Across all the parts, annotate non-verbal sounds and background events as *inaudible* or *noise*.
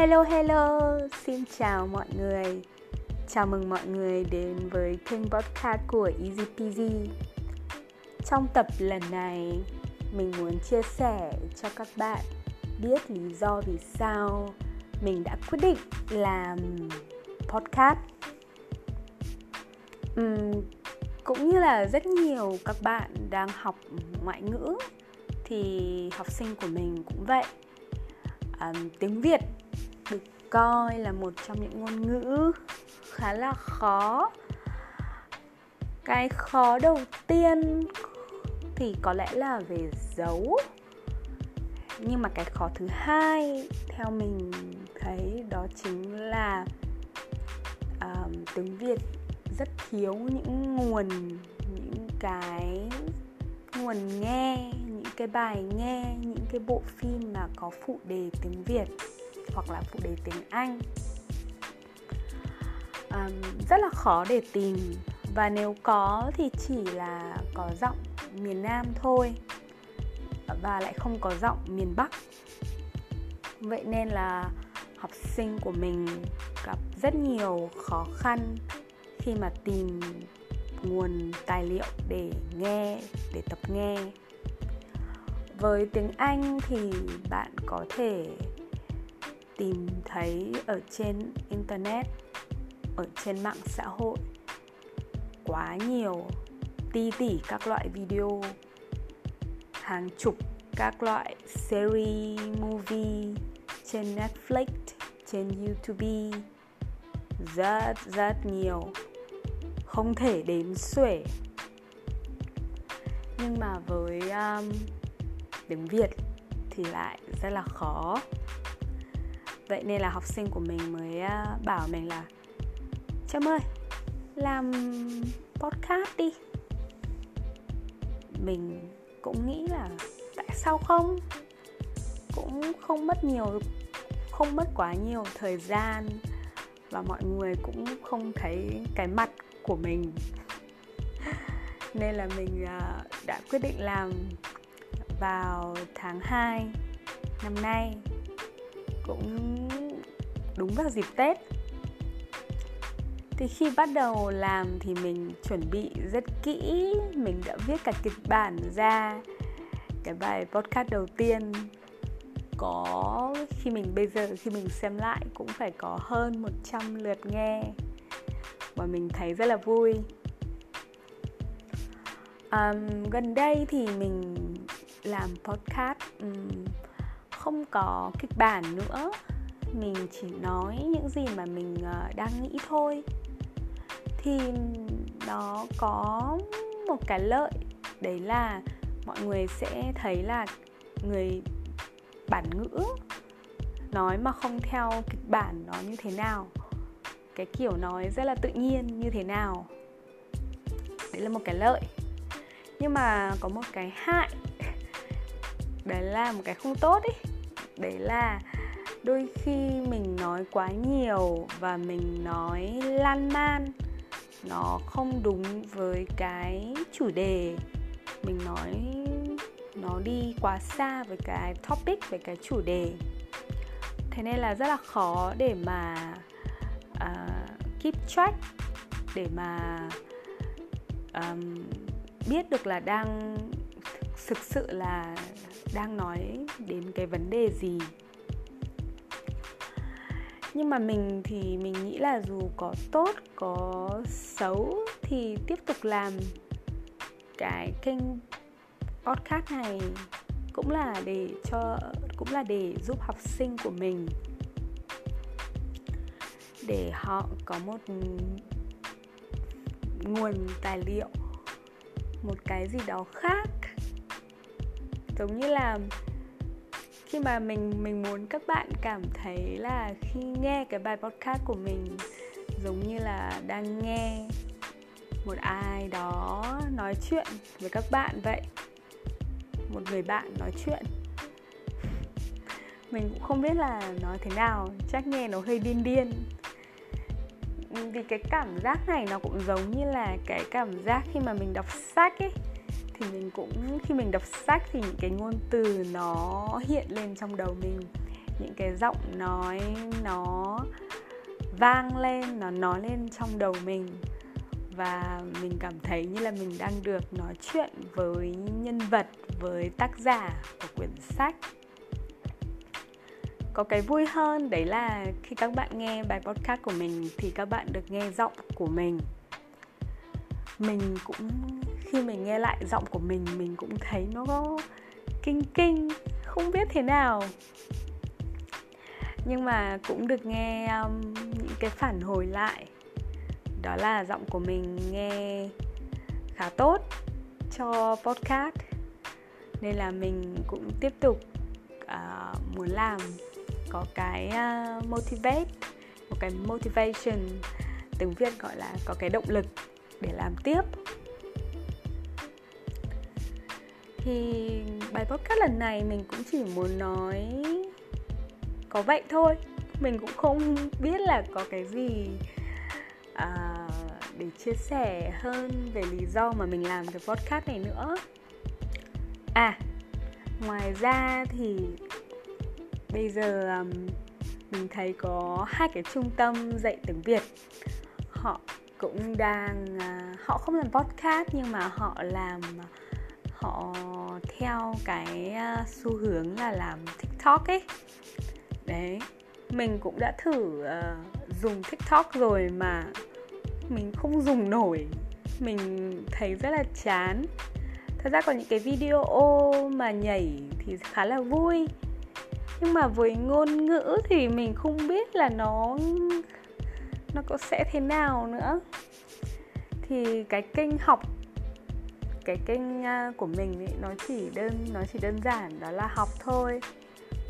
Hello hello, xin chào mọi người. Chào mừng mọi người đến với kênh podcast của Easy Peasy. Trong tập lần này, mình muốn chia sẻ cho các bạn biết lý do vì sao mình đã quyết định làm podcast. Uhm, Cũng như là rất nhiều các bạn đang học ngoại ngữ thì học sinh của mình cũng vậy. Um, tiếng việt coi là một trong những ngôn ngữ khá là khó. Cái khó đầu tiên thì có lẽ là về dấu. Nhưng mà cái khó thứ hai theo mình thấy đó chính là uh, tiếng việt rất thiếu những nguồn những cái nguồn nghe những cái bài nghe những cái bộ phim mà có phụ đề tiếng việt hoặc là phụ đề tiếng anh. Um, rất là khó để tìm. Và nếu có thì chỉ là có giọng miền nam thôi. Và lại không có giọng miền bắc. Vậy nên là học sinh của mình gặp rất nhiều khó khăn khi mà tìm nguồn tài liệu để nghe để tập nghe. Với tiếng anh thì bạn có thể tìm thấy ở trên internet ở trên mạng xã hội quá nhiều ti tỉ các loại video hàng chục các loại series movie trên Netflix, trên YouTube. Rất rất nhiều. Không thể đếm xuể. Nhưng mà với um, tiếng Việt thì lại rất là khó vậy nên là học sinh của mình mới à, bảo mình là, Trâm ơi, làm podcast đi. Mình cũng nghĩ là tại sao không? Cũng không mất nhiều, không mất quá nhiều thời gian và mọi người cũng không thấy cái mặt của mình. *laughs* Nên là mình à, đã quyết định làm vào tháng 2 năm nay cũng đúng vào dịp Tết. Thì khi bắt đầu làm thì mình chuẩn bị rất kỹ mình đã viết cả kịch bản ra cái bài podcast đầu tiên. Có khi mình bây giờ khi mình xem lại cũng phải có hơn 100 lượt nghe và mình thấy rất là vui. Um, gần đây thì mình làm podcast um, không có kịch bản nữa. Mình chỉ nói những gì mà mình ờ, đang nghĩ thôi. Thì nó có một cái lợi, đấy là mọi người sẽ thấy là người bản ngữ nói mà không theo kịch bản nó như thế nào. Cái kiểu nói rất là tự nhiên như thế nào. Đấy là một cái lợi. Nhưng mà có một cái hại. *laughs* Đấy là một cái không tốt ấy đấy là đôi khi mình nói quá nhiều và mình nói lan man nó không đúng với cái chủ đề. Mình nói nó đi quá xa với cái topic với cái chủ đề. Thế nên là rất là khó để mà uh, keep track để mà um, biết được là đang thực sự là đang nói đến cái vấn đề gì. Nhưng mà mình thì mình nghĩ là dù có tốt, có xấu thì tiếp tục làm cái kênh podcast này cũng là để cho, cũng là để giúp học sinh của mình để họ có một nguồn tài liệu, một cái gì đó khác giống như là khi mà mình mình muốn các bạn cảm thấy là khi nghe cái bài podcast của mình, giống như là đang nghe một ai đó nói chuyện với các bạn vậy, một người bạn nói chuyện. Mình cũng không biết là nói thế nào, chắc nghe nó hơi điên điên. Vì cái cảm giác này nó cũng giống như là cái cảm giác khi mà mình đọc sách ấy thì mình cũng, khi mình đọc sách thì những cái ngôn từ nó hiện lên trong đầu mình. Những cái giọng nói nó vang lên, nó nói lên trong đầu mình. Và mình cảm thấy như là mình đang được nói chuyện với nhân vật, với tác giả của quyển sách. Có cái vui hơn đấy là khi các bạn nghe bài podcast của mình thì các bạn được nghe giọng của mình mình cũng khi mình nghe lại giọng của mình mình cũng thấy nó có kinh kinh không biết thế nào. Nhưng mà cũng được nghe um, những cái phản hồi lại. Đó là giọng của mình nghe khá tốt cho podcast. Nên là mình cũng tiếp tục uh, muốn làm có cái uh, motivate một cái motivation tiếng việt gọi là có cái động lực để làm tiếp. Thì bài podcast lần này mình cũng chỉ muốn nói có vậy thôi. Mình cũng không biết là có cái gì à, để chia sẻ hơn về lý do mà mình làm cái podcast này nữa. À ngoài ra thì bây giờ um, mình thấy có hai cái trung tâm dạy tiếng việt. Họ cũng đang à, họ không làm podcast nhưng mà họ làm họ theo cái à, xu hướng là làm tiktok ấy. Đấy mình cũng đã thử uh, dùng tiktok rồi mà mình không dùng nổi. Mình thấy rất là chán. Thật ra còn những cái video mà nhảy thì khá là vui. Nhưng mà với ngôn ngữ thì mình không biết là nó nó có sẽ thế nào nữa? Thì cái kênh học cái kênh à, của mình ấy, nó chỉ đơn nó chỉ đơn giản đó là học thôi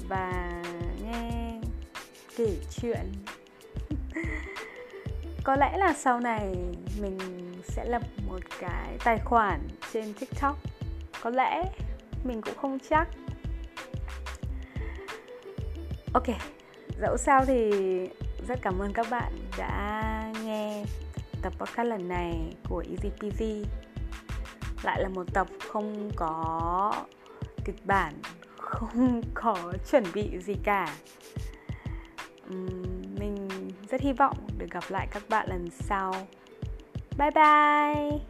và nghe kể chuyện. *laughs* Có lẽ là sau này mình sẽ lập một cái tài khoản trên tiktok. Có lẽ mình cũng không chắc. Ok dẫu sao thì rất cảm ơn các bạn đã nghe tập podcast lần này của Easy lại là một tập không có kịch bản, không *laughs* có chuẩn bị gì cả. Mình rất hy vọng được gặp lại các bạn lần sau. Bye bye!